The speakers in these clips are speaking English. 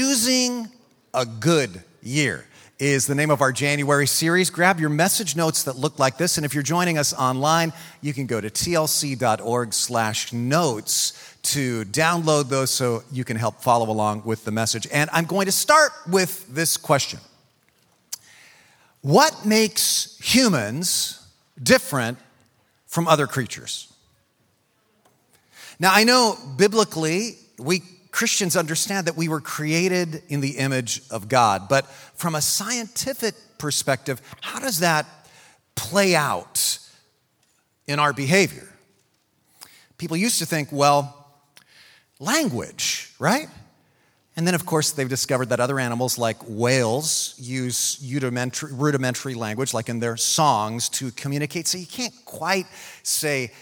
Choosing a Good Year is the name of our January series. Grab your message notes that look like this, and if you're joining us online, you can go to tlc.org/notes to download those so you can help follow along with the message. And I'm going to start with this question: What makes humans different from other creatures? Now, I know biblically we Christians understand that we were created in the image of God, but from a scientific perspective, how does that play out in our behavior? People used to think, well, language, right? And then, of course, they've discovered that other animals like whales use rudimentary, rudimentary language, like in their songs, to communicate. So you can't quite say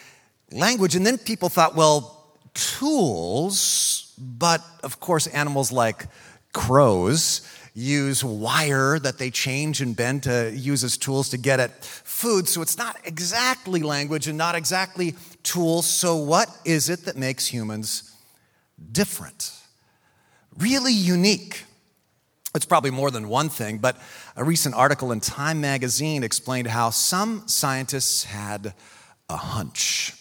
language. And then people thought, well, tools, but of course, animals like crows use wire that they change and bend to use as tools to get at food. So it's not exactly language and not exactly tools. So, what is it that makes humans different? Really unique. It's probably more than one thing, but a recent article in Time magazine explained how some scientists had a hunch.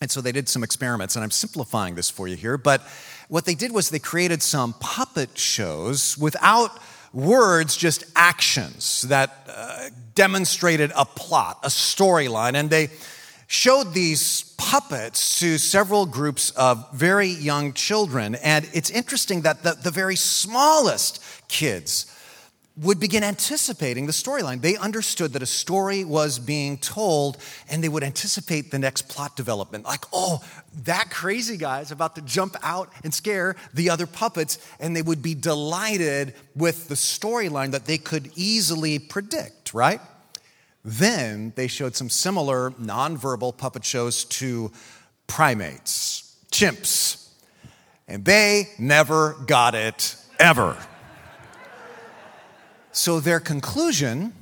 And so they did some experiments, and I'm simplifying this for you here. But what they did was they created some puppet shows without words, just actions that uh, demonstrated a plot, a storyline. And they showed these puppets to several groups of very young children. And it's interesting that the, the very smallest kids, would begin anticipating the storyline. They understood that a story was being told and they would anticipate the next plot development. Like, oh, that crazy guy is about to jump out and scare the other puppets. And they would be delighted with the storyline that they could easily predict, right? Then they showed some similar nonverbal puppet shows to primates, chimps. And they never got it ever. So their conclusion,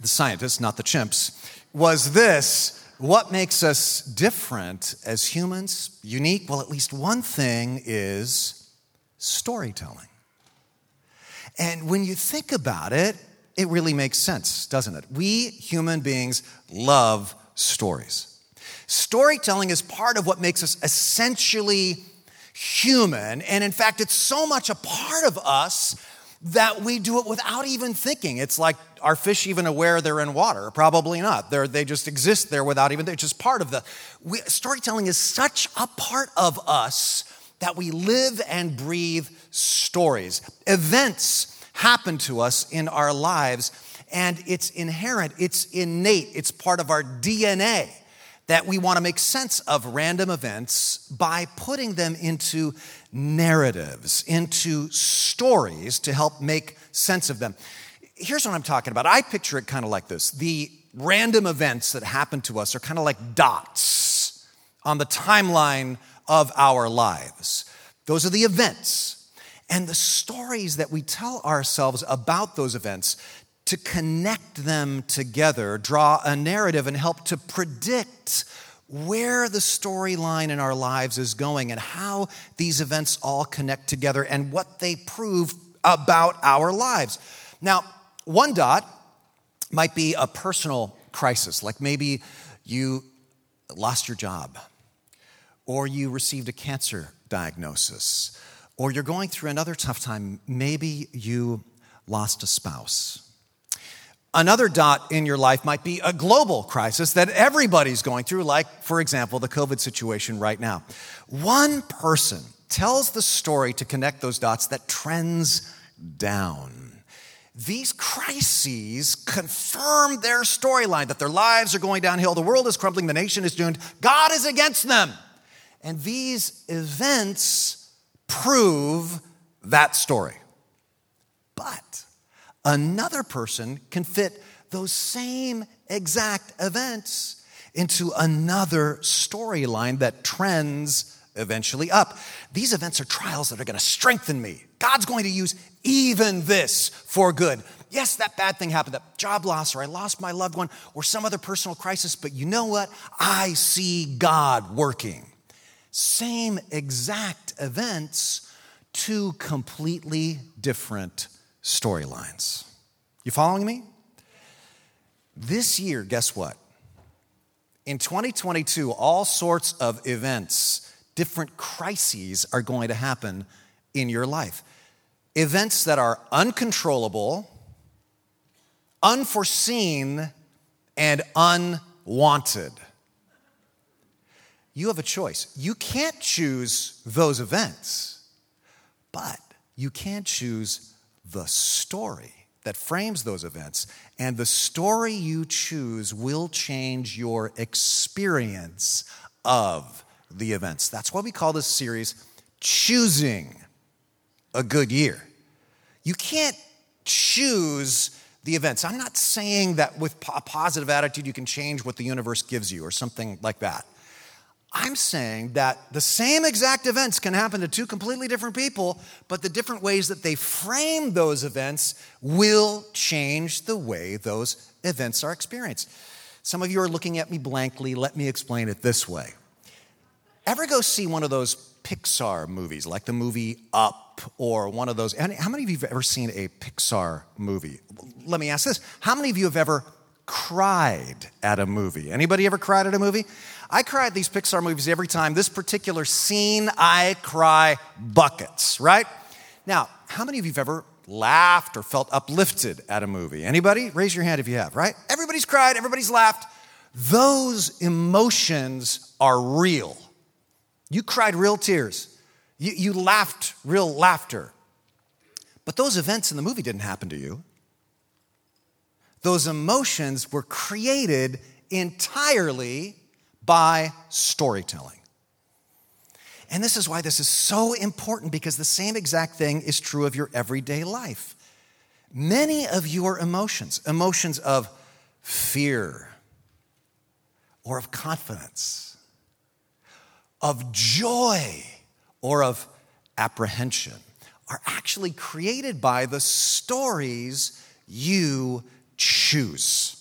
the scientists, not the chimps, was this what makes us different as humans, unique? Well, at least one thing is storytelling. And when you think about it, it really makes sense, doesn't it? We human beings love stories. Storytelling is part of what makes us essentially human. And in fact, it's so much a part of us that we do it without even thinking. It's like, are fish even aware they're in water? Probably not. They're, they just exist there without even, they're just part of the. We, storytelling is such a part of us that we live and breathe stories. Events happen to us in our lives, and it's inherent, it's innate, it's part of our DNA that we want to make sense of random events by putting them into narratives, into stories to help make sense of them. Here's what I'm talking about. I picture it kind of like this the random events that happen to us are kind of like dots on the timeline of our lives. Those are the events. And the stories that we tell ourselves about those events to connect them together, draw a narrative, and help to predict where the storyline in our lives is going and how these events all connect together and what they prove about our lives. Now, one dot might be a personal crisis, like maybe you lost your job, or you received a cancer diagnosis, or you're going through another tough time. Maybe you lost a spouse Another dot in your life might be a global crisis that everybody's going through, like, for example, the COVID situation right now. One person tells the story to connect those dots that trends down. These crises confirm their storyline that their lives are going downhill, the world is crumbling, the nation is doomed, God is against them. And these events prove that story. But another person can fit those same exact events into another storyline that trends eventually up. These events are trials that are going to strengthen me. God's going to use even this for good. Yes, that bad thing happened, that job loss, or I lost my loved one, or some other personal crisis, but you know what? I see God working. Same exact events, two completely different storylines. You following me? This year, guess what? In 2022, all sorts of events, different crises are going to happen in your life. Events that are uncontrollable, unforeseen, and unwanted. You have a choice. You can't choose those events, but you can choose the story that frames those events. And the story you choose will change your experience of the events. That's why we call this series Choosing a Good Year. You can't choose the events. I'm not saying that with a positive attitude you can change what the universe gives you or something like that. I'm saying that the same exact events can happen to two completely different people, but the different ways that they frame those events will change the way those events are experienced. Some of you are looking at me blankly. Let me explain it this way. Ever go see one of those Pixar movies, like the movie Up or one of those? How many of you have ever seen a Pixar movie? Let me ask this How many of you have ever cried at a movie? Anybody ever cried at a movie? I cry at these Pixar movies every time. This particular scene, I cry buckets, right? Now, how many of you have ever laughed or felt uplifted at a movie? Anybody? Raise your hand if you have, right? Everybody's cried, everybody's laughed. Those emotions are real. You cried real tears. You, you laughed real laughter. But those events in the movie didn't happen to you. Those emotions were created entirely by storytelling. And this is why this is so important because the same exact thing is true of your everyday life. Many of your emotions, emotions of fear or of confidence, of joy or of apprehension, are actually created by the stories you choose.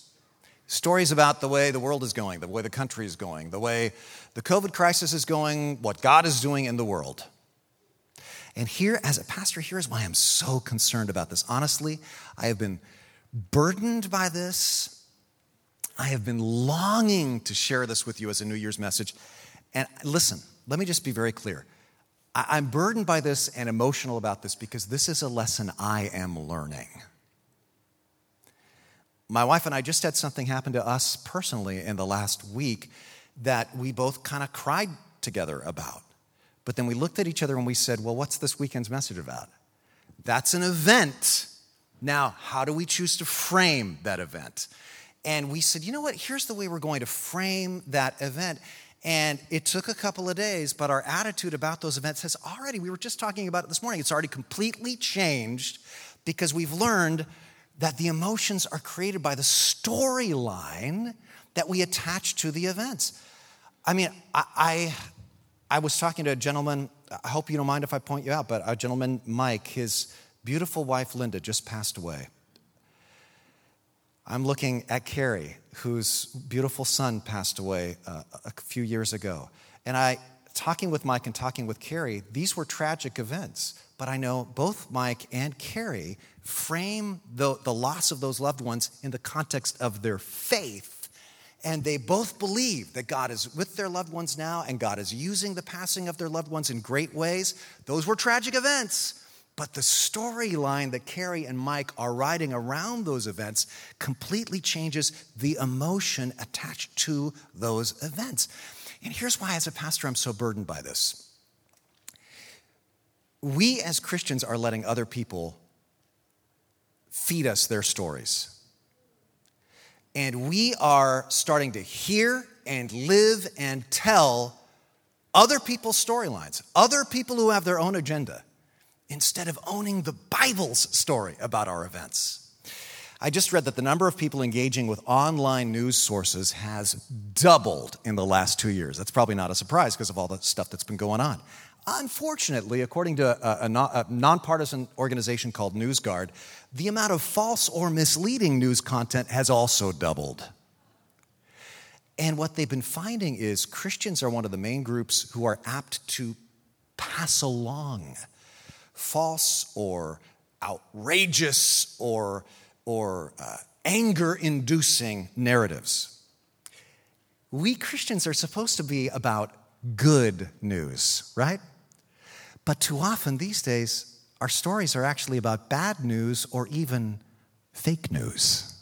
Stories about the way the world is going, the way the country is going, the way the COVID crisis is going, what God is doing in the world. And here, as a pastor, here's why I'm so concerned about this. Honestly, I have been burdened by this. I have been longing to share this with you as a New Year's message. And listen, let me just be very clear. I'm burdened by this and emotional about this because this is a lesson I am learning. My wife and I just had something happen to us personally in the last week that we both kind of cried together about. But then we looked at each other and we said, Well, what's this weekend's message about? That's an event. Now, how do we choose to frame that event? And we said, You know what? Here's the way we're going to frame that event. And it took a couple of days, but our attitude about those events has already, we were just talking about it this morning, it's already completely changed because we've learned that the emotions are created by the storyline that we attach to the events. I mean, I, I, I, was talking to a gentleman, I hope you don't mind if I point you out, but a gentleman, Mike, his beautiful wife, Linda, just passed away. I'm looking at Carrie, whose beautiful son passed away uh, a few years ago. And I, talking with Mike and talking with Carrie, these were tragic events. But I know both Mike and Carrie frame the, the loss of those loved ones in the context of their faith. And they both believe that God is with their loved ones now and God is using the passing of their loved ones in great ways. Those were tragic events. But the storyline that Carrie and Mike are writing around those events completely changes the emotion attached to those events. And here's why, as a pastor, I'm so burdened by this we as Christians are letting other people feed us their stories. And we are starting to hear and live and tell other people's storylines, other people who have their own agenda, instead of owning the Bible's story about our events. I just read that the number of people engaging with online news sources has doubled in the last two years. That's probably not a surprise because of all the stuff that's been going on. Unfortunately, according to a, a, nonpartisan organization called NewsGuard, the amount of false or misleading news content has also doubled. And what they've been finding is Christians are one of the main groups who are apt to pass along false or outrageous or, or uh, anger inducing narratives. We Christians are supposed to be about good news, right? But too often these days, our stories are actually about bad news or even fake news.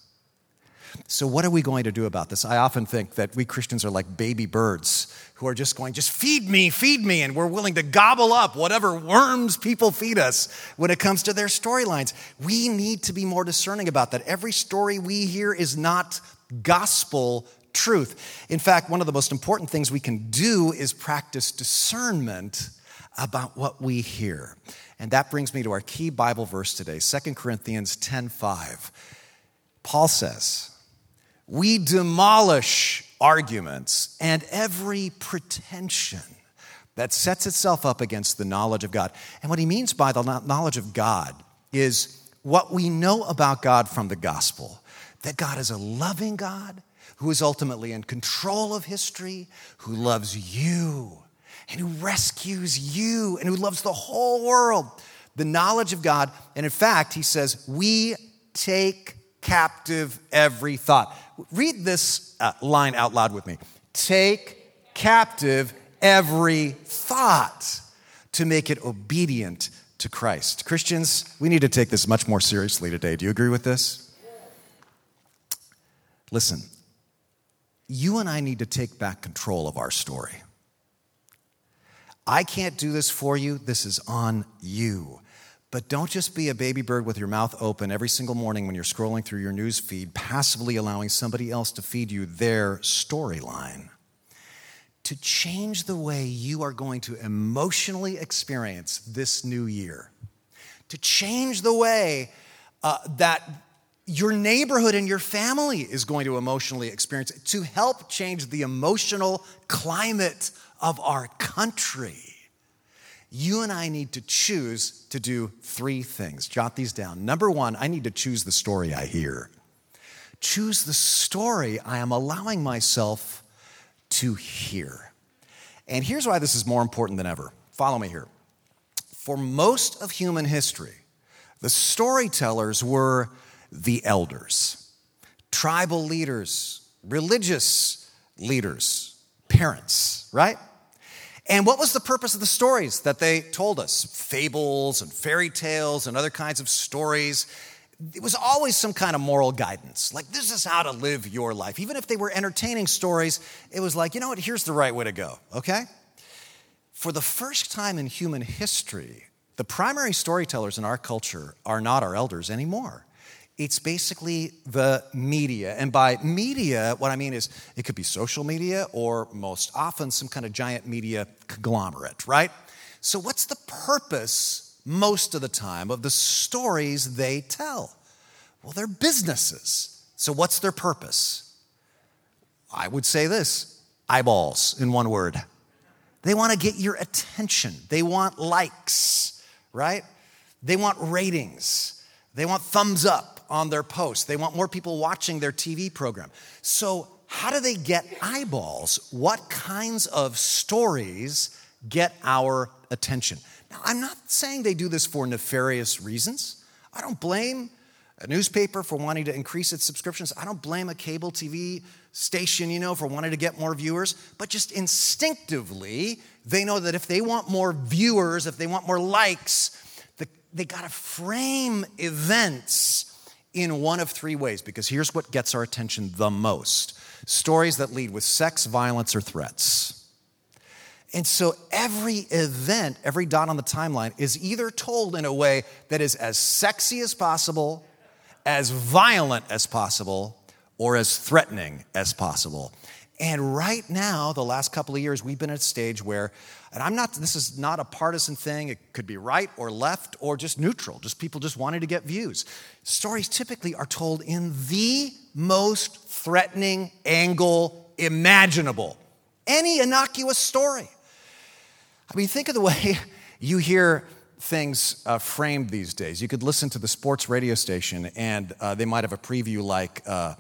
So, what are we going to do about this? I often think that we Christians are like baby birds who are just going, just feed me, feed me, and we're willing to gobble up whatever worms people feed us when it comes to their storylines. We need to be more discerning about that. Every story we hear is not gospel truth. In fact, one of the most important things we can do is practice discernment about what we hear. And that brings me to our key Bible verse today, 2 Corinthians 10:5. Paul says, we demolish arguments and every pretension that sets itself up against the knowledge of God. And what he means by the knowledge of God is what we know about God from the gospel that God is a loving God who is ultimately in control of history, who loves you and who rescues you and who loves the whole world. The knowledge of God. And in fact, he says, we take captive every thought. Read this uh, line out loud with me. Take captive every thought to make it obedient to Christ. Christians, we need to take this much more seriously today. Do you agree with this? Listen, you and I need to take back control of our story. I can't do this for you. This is on you. But don't just be a baby bird with your mouth open every single morning when you're scrolling through your news feed, passively allowing somebody else to feed you their storyline. To change the way you are going to emotionally experience this new year, to change the way uh, that your neighborhood and your family is going to emotionally experience it, to help change the emotional climate of our country you and I need to choose to do three things. Jot these down. Number one, I need to choose the story I hear. Choose the story I am allowing myself to hear. And here's why this is more important than ever. Follow me here. For most of human history, the storytellers were the elders, tribal leaders, religious leaders, parents, right? And what was the purpose of the stories that they told us? Fables and fairy tales and other kinds of stories. It was always some kind of moral guidance. Like, this is how to live your life. Even if they were entertaining stories, it was like, you know what, here's the right way to go, okay? For the first time in human history, the primary storytellers in our culture are not our elders anymore. It's basically the media. And by media, what I mean is it could be social media or most often some kind of giant media conglomerate, right? So, what's the purpose most of the time of the stories they tell? Well, they're businesses. So, what's their purpose? I would say this eyeballs in one word. They want to get your attention, they want likes, right? They want ratings, they want thumbs up on their posts. They want more people watching their TV program. So, how do they get eyeballs? What kinds of stories get our attention? Now, I'm not saying they do this for nefarious reasons. I don't blame a newspaper for wanting to increase its subscriptions. I don't blame a cable TV station, you know, for wanting to get more viewers. But just instinctively, they know that if they want more viewers, if they want more likes, they got to frame events in one of three ways, because here's what gets our attention the most stories that lead with sex, violence, or threats. And so every event, every dot on the timeline is either told in a way that is as sexy as possible, as violent as possible, or as threatening as possible. And right now, the last couple of years, we've been at a stage where and I'm not, this is not a partisan thing. It could be right or left or just neutral, just people just wanting to get views. Stories typically are told in the most threatening angle imaginable. Any innocuous story. I mean, think of the way you hear things uh, framed these days. You could listen to the sports radio station, and uh, they might have a preview like, uh,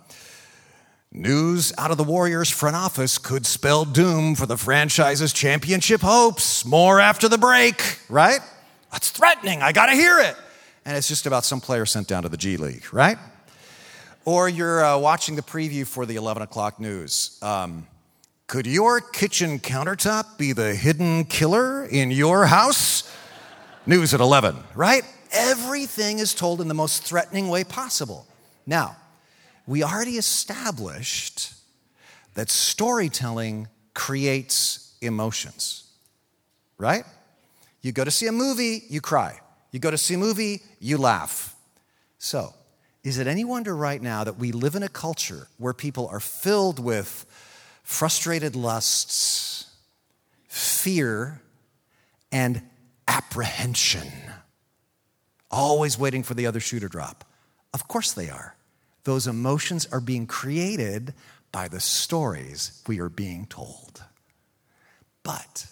News out of the Warriors front office could spell doom for the franchise's championship hopes. More after the break, right? That's threatening. I got to hear it. And it's just about some player sent down to the G League, right? Or you're uh, watching the preview for the 11 o'clock news. Um, could your kitchen countertop be the hidden killer in your house? News at 11, right? Everything is told in the most threatening way possible. Now, we already established that storytelling creates emotions, right? You go to see a movie, you cry. You go to see a movie, you laugh. So, is it any wonder right now that we live in a culture where people are filled with frustrated lusts, fear, and apprehension? Always waiting for the other shoe to drop. Of course they are. Those emotions are being created by the stories we are being told. But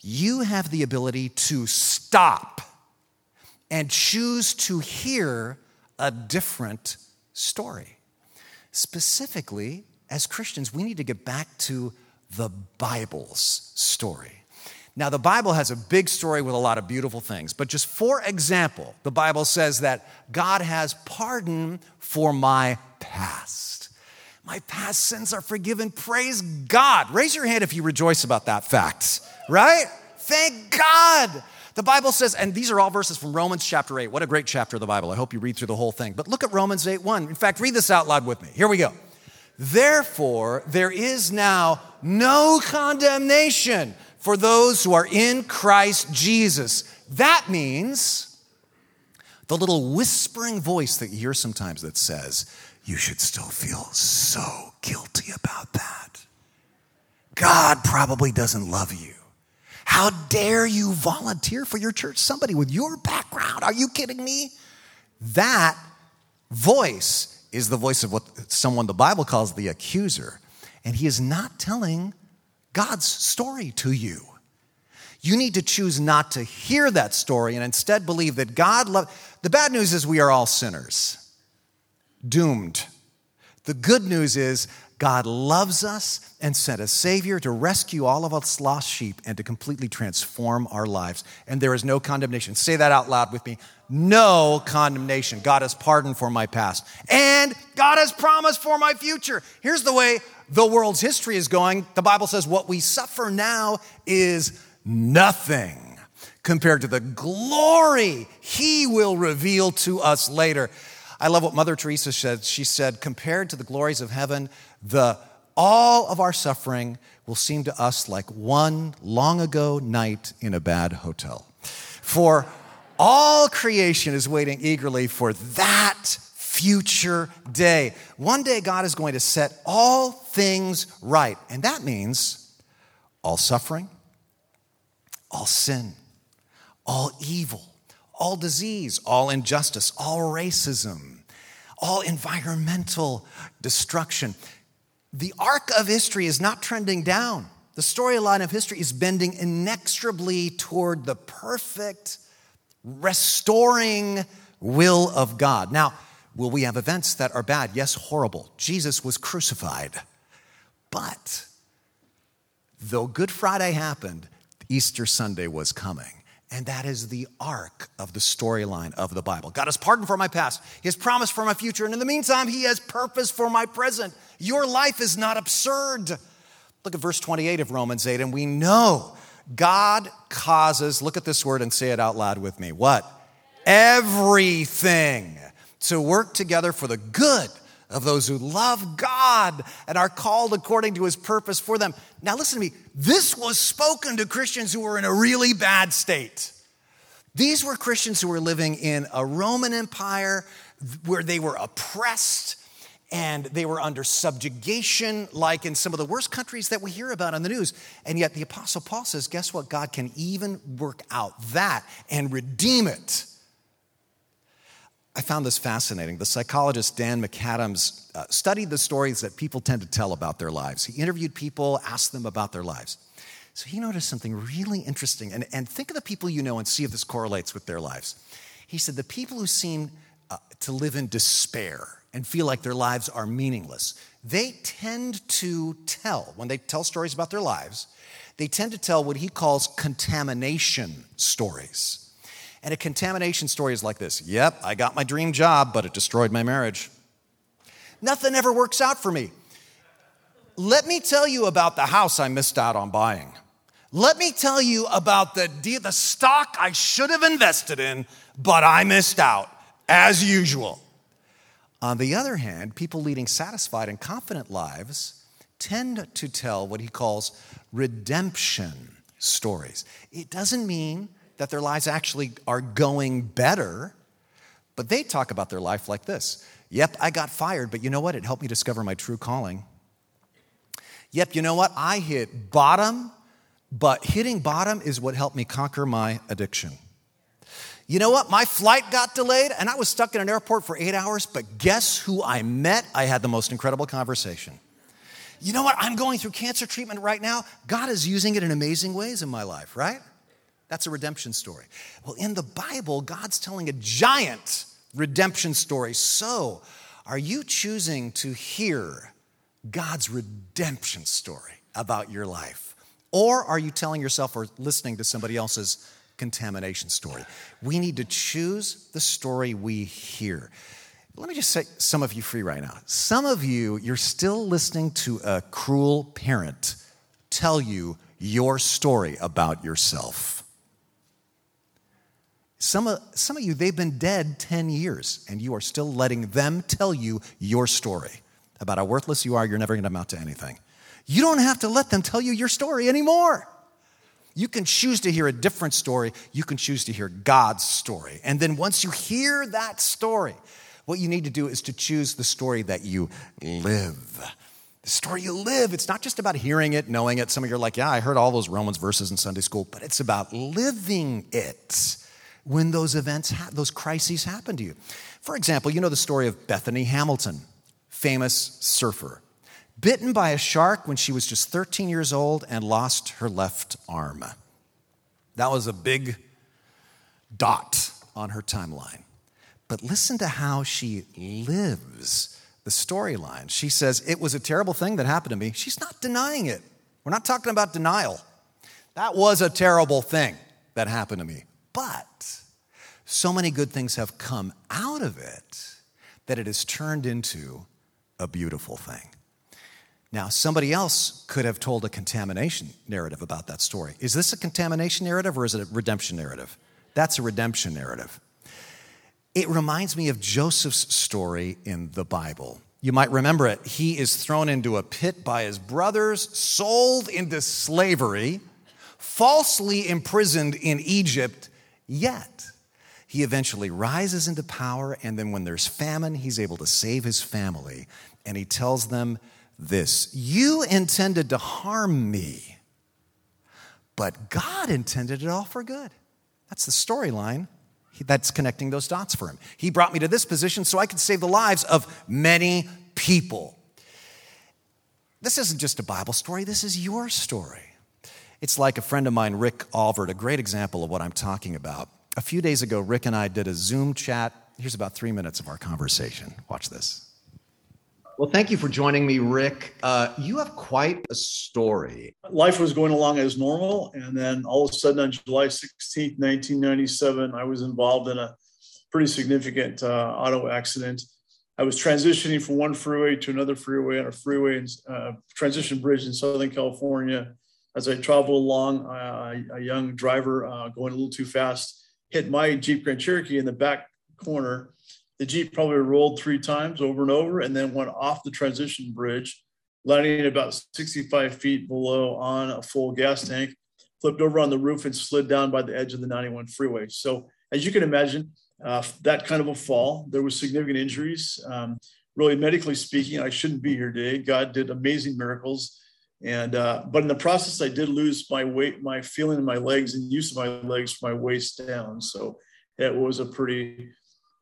you have the ability to stop and choose to hear a different story. Specifically, as Christians, we need to get back to the Bible's story. Now, the Bible has a big story with a lot of beautiful things, but just for example, the Bible says that God has pardon for my past. My past sins are forgiven. Praise God. Raise your hand if you rejoice about that fact, right? Thank God. The Bible says, and these are all verses from Romans chapter 8. What a great chapter of the Bible. I hope you read through the whole thing. But look at Romans 8 1. In fact, read this out loud with me. Here we go. Therefore, there is now no condemnation for those who are in Christ Jesus. That means the little whispering voice that you hear sometimes that says, You should still feel so guilty about that. God probably doesn't love you. How dare you volunteer for your church? Somebody with your background. Are you kidding me? That voice is the voice of what someone the Bible calls the accuser. And he is not telling God's story to you. You need to choose not to hear that story and instead believe that God loves. The bad news is we are all sinners, doomed. The good news is God loves us and sent a Savior to rescue all of us lost sheep and to completely transform our lives. And there is no condemnation. Say that out loud with me. No condemnation. God has pardoned for my past. And God has promised for my future. Here's the way the world's history is going. The Bible says what we suffer now is nothing compared to the glory He will reveal to us later. I love what Mother Teresa said. She said, compared to the glories of heaven, the all of our suffering will seem to us like one long ago night in a bad hotel. For all creation is waiting eagerly for that future day. One day, God is going to set all things right. And that means all suffering, all sin, all evil, all disease, all injustice, all racism, all environmental destruction. The arc of history is not trending down. The storyline of history is bending inexorably toward the perfect, restoring will of God. Now, will we have events that are bad? Yes, horrible. Jesus was crucified. But though Good Friday happened, Easter Sunday was coming. And that is the arc of the storyline of the Bible. God has pardoned for my past, He has promised for my future, and in the meantime, He has purpose for my present. Your life is not absurd. Look at verse 28 of Romans 8, and we know God causes, look at this word and say it out loud with me. What? Everything to work together for the good of those who love God and are called according to his purpose for them. Now, listen to me. This was spoken to Christians who were in a really bad state. These were Christians who were living in a Roman Empire where they were oppressed and they were under subjugation, like in some of the worst countries that we hear about on the news. And yet, the Apostle Paul says, guess what? God can even work out that and redeem it I found this fascinating. The psychologist Dan McAdams uh, studied the stories that people tend to tell about their lives. He interviewed people, asked them about their lives. So he noticed something really interesting. And, and think of the people you know and see if this correlates with their lives. He said, The people who seem uh, to live in despair and feel like their lives are meaningless, they tend to tell, when they tell stories about their lives, they tend to tell what he calls contamination stories. And a contamination story is like this Yep, I got my dream job, but it destroyed my marriage. Nothing ever works out for me. Let me tell you about the house I missed out on buying. Let me tell you about the, the stock I should have invested in, but I missed out, as usual. On the other hand, people leading satisfied and confident lives tend to tell what he calls redemption stories. It doesn't mean that their lives actually are going better, but they talk about their life like this Yep, I got fired, but you know what? It helped me discover my true calling. Yep, you know what? I hit bottom, but hitting bottom is what helped me conquer my addiction. You know what? My flight got delayed and I was stuck in an airport for eight hours, but guess who I met? I had the most incredible conversation. You know what? I'm going through cancer treatment right now. God is using it in amazing ways in my life, right? That's a redemption story. Well, in the Bible, God's telling a giant redemption story. So, are you choosing to hear God's redemption story about your life? Or are you telling yourself or listening to somebody else's contamination story. We need to choose the story we hear. Let me just set some of you free right now. Some of you, you're still listening to a cruel parent tell you your story about yourself. Some of, some of you, they've been dead 10 years, and you are still letting them tell you your story about how worthless you are, you're never gonna amount to anything. You don't have to let them tell you your story anymore. You can choose to hear a different story. You can choose to hear God's story. And then once you hear that story, what you need to do is to choose the story that you live. The story you live, it's not just about hearing it, knowing it. Some of you are like, yeah, I heard all those Romans verses in Sunday school, but it's about living it when those events, those crises happen to you. For example, you know the story of Bethany Hamilton, famous surfer bitten by a shark when she was just 13 years old and lost her left arm. That was a big dot on her timeline. But listen to how she lives the storyline. She says, It was a terrible thing that happened to me. She's not denying it. We're not talking about denial. That was a terrible thing that happened to me. But so many good things have come out of it that it has turned into a beautiful thing. Now, somebody else could have told a contamination narrative about that story. Is this a contamination narrative or is it a redemption narrative? That's a redemption narrative. It reminds me of Joseph's story in the Bible. You might remember it. He is thrown into a pit by his brothers, sold into slavery, falsely imprisoned in Egypt, yet he eventually rises into power. And then, when there's famine, he's able to save his family. And he tells them, this You intended to harm me, but God intended it all for good. That's the storyline that's connecting those dots for him. He brought me to this position so I could save the lives of many people. This isn't just a Bible story, this is your story. It's like a friend of mine, Rick Alvord, a great example of what I'm talking about. A few days ago, Rick and I did a Zoom chat. Here's about three minutes of our conversation. Watch this. Well, thank you for joining me, Rick. Uh, you have quite a story. Life was going along as normal. And then all of a sudden, on July 16, 1997, I was involved in a pretty significant uh, auto accident. I was transitioning from one freeway to another freeway on a freeway and uh, transition bridge in Southern California. As I traveled along, uh, a young driver uh, going a little too fast hit my Jeep Grand Cherokee in the back corner the Jeep probably rolled three times over and over and then went off the transition bridge, landing about 65 feet below on a full gas tank, flipped over on the roof and slid down by the edge of the 91 freeway. So, as you can imagine, uh, that kind of a fall, there was significant injuries. Um, really, medically speaking, I shouldn't be here today. God did amazing miracles. And, uh, but in the process, I did lose my weight, my feeling in my legs and use of my legs from my waist down. So it was a pretty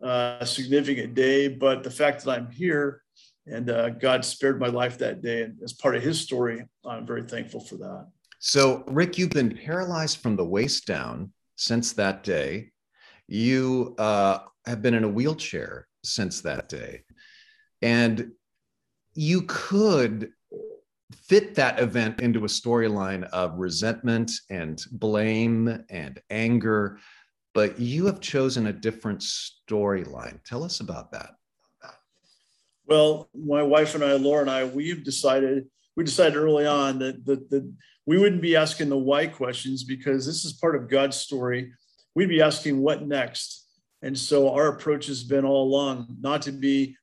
uh, significant day, but the fact that I'm here and uh, God spared my life that day, and as part of His story, I'm very thankful for that. So, Rick, you've been paralyzed from the waist down since that day. You uh, have been in a wheelchair since that day, and you could fit that event into a storyline of resentment and blame and anger but you have chosen a different storyline. Tell us about that. Well, my wife and I, Laura and I, we've decided we decided early on that that, that we wouldn't be asking the why questions because this is part of God's story. We'd be asking what next. And so our approach has been all along not to be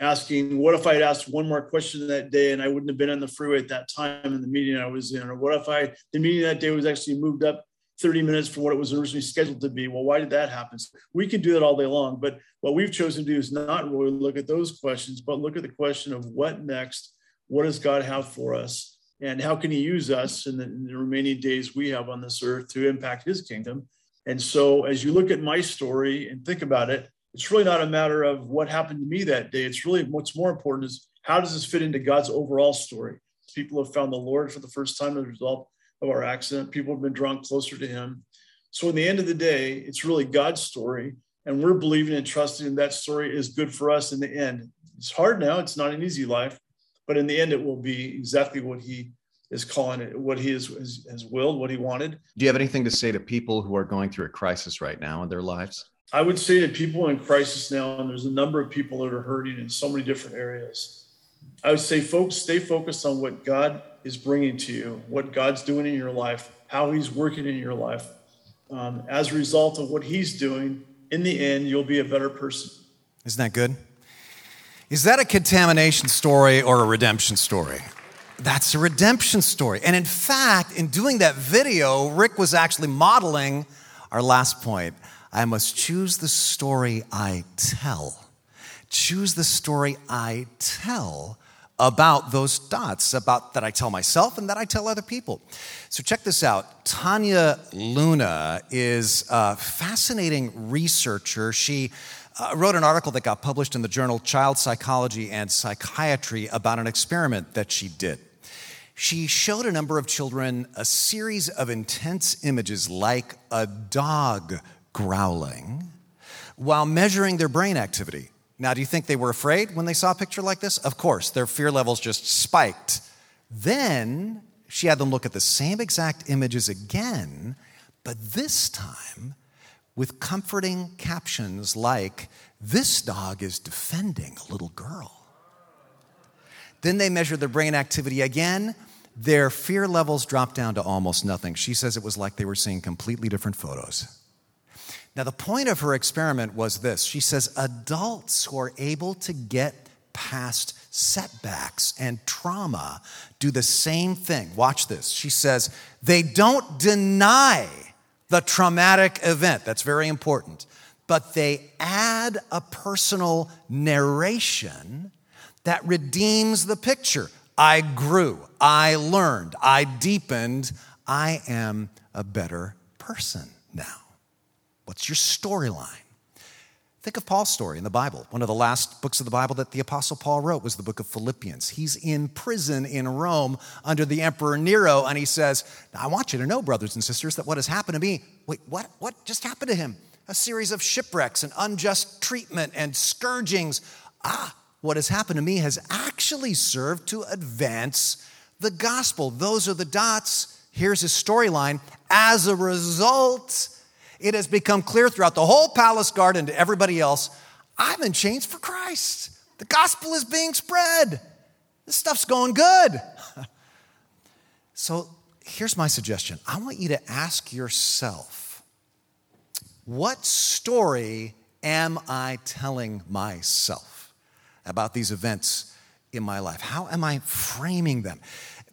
asking, what if I had asked one more question that day and I wouldn't have been on the freeway at that time in the meeting I was in? Or what if I, the meeting that day was actually moved up 30 minutes from what it was originally scheduled to be? Well, why did that happen? So we can do that all day long. But what we've chosen to do is not really look at those questions, but look at the question of what next? What does God have for us? And how can he use us in the, in the remaining days we have on this earth to impact his kingdom? And so as you look at my story and think about it, it's really not a matter of what happened to me that day. It's really what's more important is how does this fit into God's overall story? People have found the Lord for the first time as a result of our accident. People have been drawn closer to Him. So, in the end of the day, it's really God's story. And we're believing and trusting that story is good for us in the end. It's hard now, it's not an easy life, but in the end, it will be exactly what He is calling it, what He has, has, has willed, what He wanted. Do you have anything to say to people who are going through a crisis right now in their lives? I would say that people in crisis now, and there's a number of people that are hurting in so many different areas. I would say, folks, stay focused on what God is bringing to you, what God's doing in your life, how He's working in your life. Um, as a result of what He's doing, in the end, you'll be a better person. Isn't that good? Is that a contamination story or a redemption story? That's a redemption story. And in fact, in doing that video, Rick was actually modeling our last point I must choose the story I tell. Choose the story I tell about those dots, about that I tell myself and that I tell other people. So check this out. Tanya Luna is a fascinating researcher. She uh, wrote an article that got published in the journal Child Psychology and Psychiatry about an experiment that she did. She showed a number of children a series of intense images like a dog growling while measuring their brain activity. Now, do you think they were afraid when they saw a picture like this? Of course, their fear levels just spiked. Then she had them look at the same exact images again, but this time with comforting captions like, This dog is defending a little girl. Then they measured their brain activity again. Their fear levels dropped down to almost nothing. She says it was like they were seeing completely different photos. Now, the point of her experiment was this she says adults who are able to get past setbacks and trauma do the same thing. Watch this. She says they don't deny the traumatic event, that's very important, but they add a personal narration that redeems the picture. I grew, I learned, I deepened, I am a better person now. What's your storyline? Think of Paul's story in the Bible. One of the last books of the Bible that the Apostle Paul wrote was the book of Philippians. He's in prison in Rome under the Emperor Nero, and he says, I want you to know, brothers and sisters, that what has happened to me, wait, what, what just happened to him? A series of shipwrecks and unjust treatment and scourgings. Ah, what has happened to me has actually served to advance the gospel. Those are the dots. Here's his storyline. As a result, it has become clear throughout the whole palace garden to everybody else I'm in chains for Christ. The gospel is being spread. This stuff's going good. so here's my suggestion I want you to ask yourself what story am I telling myself about these events in my life? How am I framing them?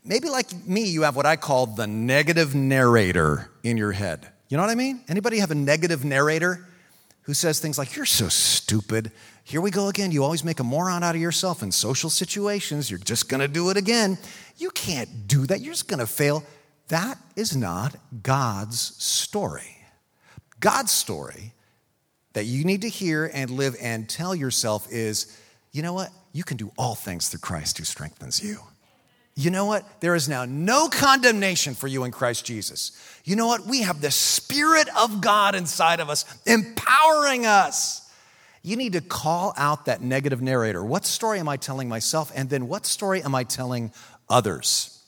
Maybe like me, you have what I call the negative narrator in your head. You know what I mean? Anybody have a negative narrator who says things like, You're so stupid. Here we go again. You always make a moron out of yourself in social situations. You're just going to do it again. You can't do that. You're just going to fail. That is not God's story. God's story that you need to hear and live and tell yourself is you know what? You can do all things through Christ who strengthens you. You know what? There is now no condemnation for you in Christ Jesus. You know what? We have the Spirit of God inside of us, empowering us. You need to call out that negative narrator. What story am I telling myself? And then what story am I telling others?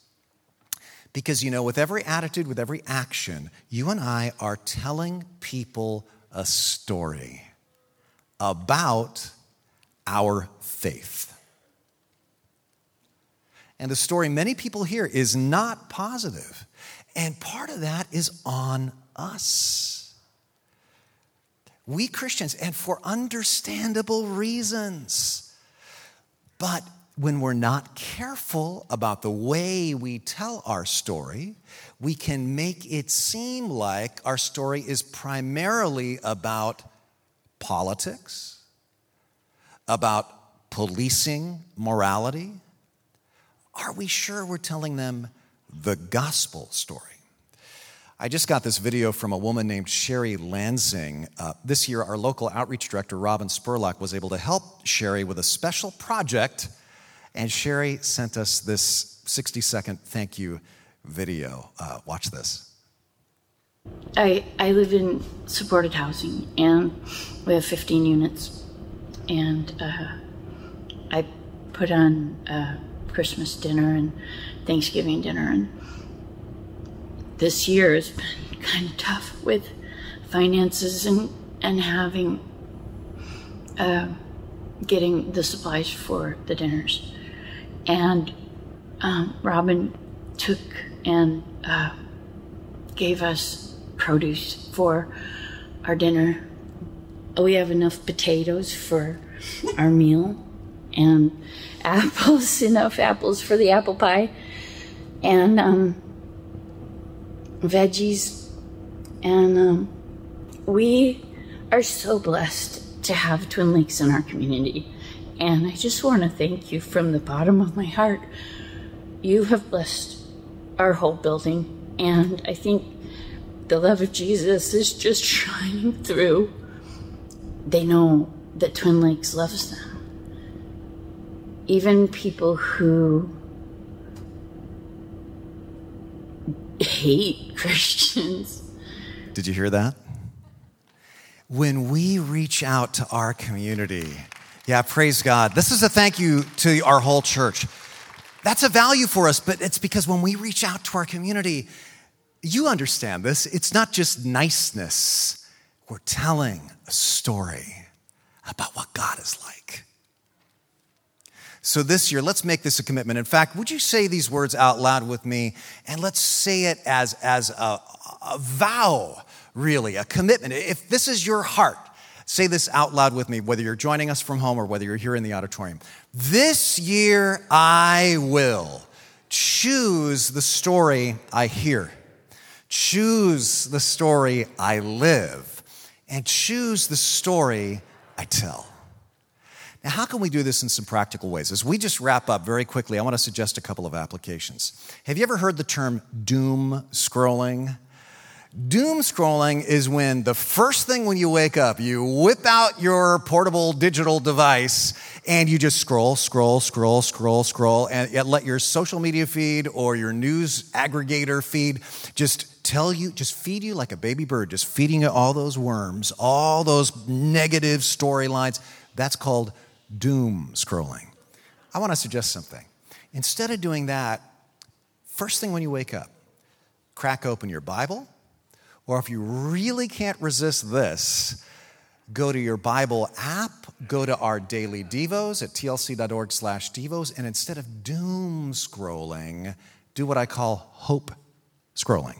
Because, you know, with every attitude, with every action, you and I are telling people a story about our faith. And the story many people hear is not positive. And part of that is on us. We Christians, and for understandable reasons. But when we're not careful about the way we tell our story, we can make it seem like our story is primarily about politics, about policing morality. Are we sure we're telling them the gospel story? I just got this video from a woman named Sherry Lansing. Uh, this year, our local outreach director, Robin Spurlock, was able to help Sherry with a special project and Sherry sent us this 60 second thank you video. Uh, watch this. I, I live in supported housing and we have 15 units. And uh, I put on uh, Christmas dinner and Thanksgiving dinner. And this year has been kind of tough with finances and, and having uh, getting the supplies for the dinners and um, Robin took and uh, gave us produce for our dinner. We have enough potatoes for our meal, and apples, enough apples for the apple pie, and um, veggies. And um, we are so blessed to have Twin Lakes in our community. And I just want to thank you from the bottom of my heart. You have blessed our whole building, and I think the love of Jesus is just shining through. They know that Twin Lakes loves them. Even people who hate Christians. Did you hear that? When we reach out to our community, yeah, praise God. This is a thank you to our whole church. That's a value for us, but it's because when we reach out to our community, you understand this. It's not just niceness, we're telling a story about what God is like. So this year, let's make this a commitment. In fact, would you say these words out loud with me? And let's say it as, as a, a vow, really, a commitment. If this is your heart, Say this out loud with me, whether you're joining us from home or whether you're here in the auditorium. This year, I will choose the story I hear, choose the story I live, and choose the story I tell. Now, how can we do this in some practical ways? As we just wrap up very quickly, I want to suggest a couple of applications. Have you ever heard the term doom scrolling? Doom scrolling is when the first thing when you wake up, you whip out your portable digital device and you just scroll, scroll, scroll, scroll, scroll, and let your social media feed or your news aggregator feed just tell you, just feed you like a baby bird, just feeding you all those worms, all those negative storylines. That's called doom scrolling. I want to suggest something. Instead of doing that, first thing when you wake up, crack open your Bible or if you really can't resist this, go to your Bible app, go to our daily devos at tlc.org slash devos, and instead of doom scrolling, do what I call hope scrolling.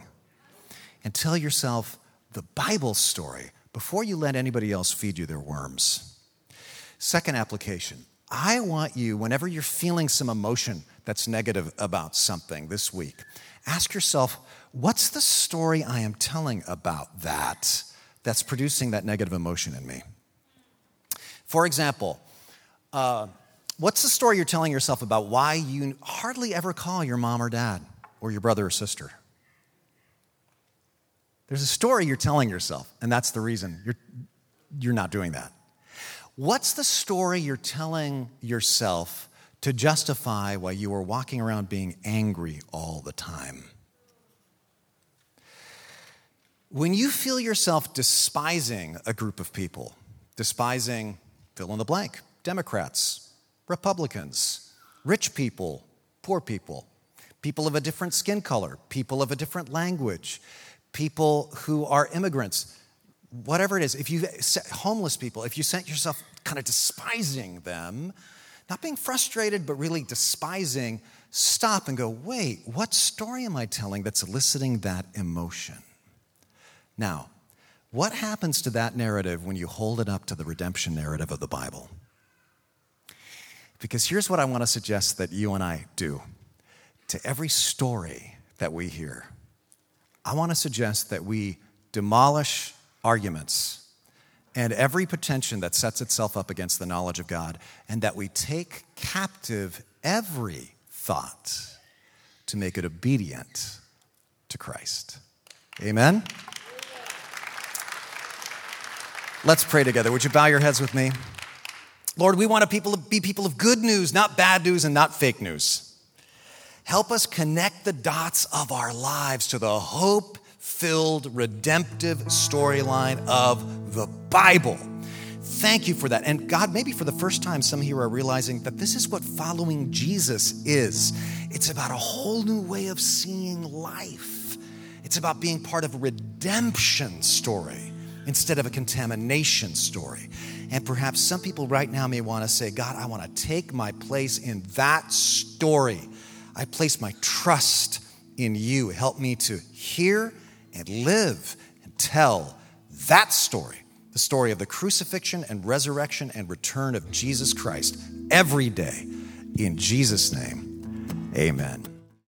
And tell yourself the Bible story before you let anybody else feed you their worms. Second application I want you, whenever you're feeling some emotion that's negative about something this week, ask yourself, what's the story I am telling about that that's producing that negative emotion in me? For example, uh, what's the story you're telling yourself about why you hardly ever call your mom or dad or your brother or sister? There's a story you're telling yourself, and that's the reason you're, you're not doing that. What's the story you're telling yourself to justify why you are walking around being angry all the time? When you feel yourself despising a group of people, despising fill in the blank, Democrats, Republicans, rich people, poor people, people of a different skin color, people of a different language, people who are immigrants, whatever it is. If you, homeless people, if you sent yourself kind of despising them, not being frustrated, but really despising, stop and go, wait, what story am I telling that's eliciting that emotion? Now, what happens to that narrative when you hold it up to the redemption narrative of the Bible? Because here's what I want to suggest that you and I do to every story that we hear. I want to suggest that we demolish arguments and every pretension that sets itself up against the knowledge of God, and that we take captive every thought to make it obedient to Christ. Amen? Let's pray together. Would you bow your heads with me? Lord, we want to people to be people of good news, not bad news and not fake news. Help us connect the dots of our lives to the hope filled, redemptive storyline of the Bible. Thank you for that. And God, maybe for the first time, some here are realizing that this is what following Jesus is it's about a whole new way of seeing life, it's about being part of a redemption story instead of a contamination story. And perhaps some people right now may want to say, God, I want to take my place in that story. I place my trust in you. Help me to hear and live and tell that story the story of the crucifixion and resurrection and return of Jesus Christ every day. In Jesus' name, amen.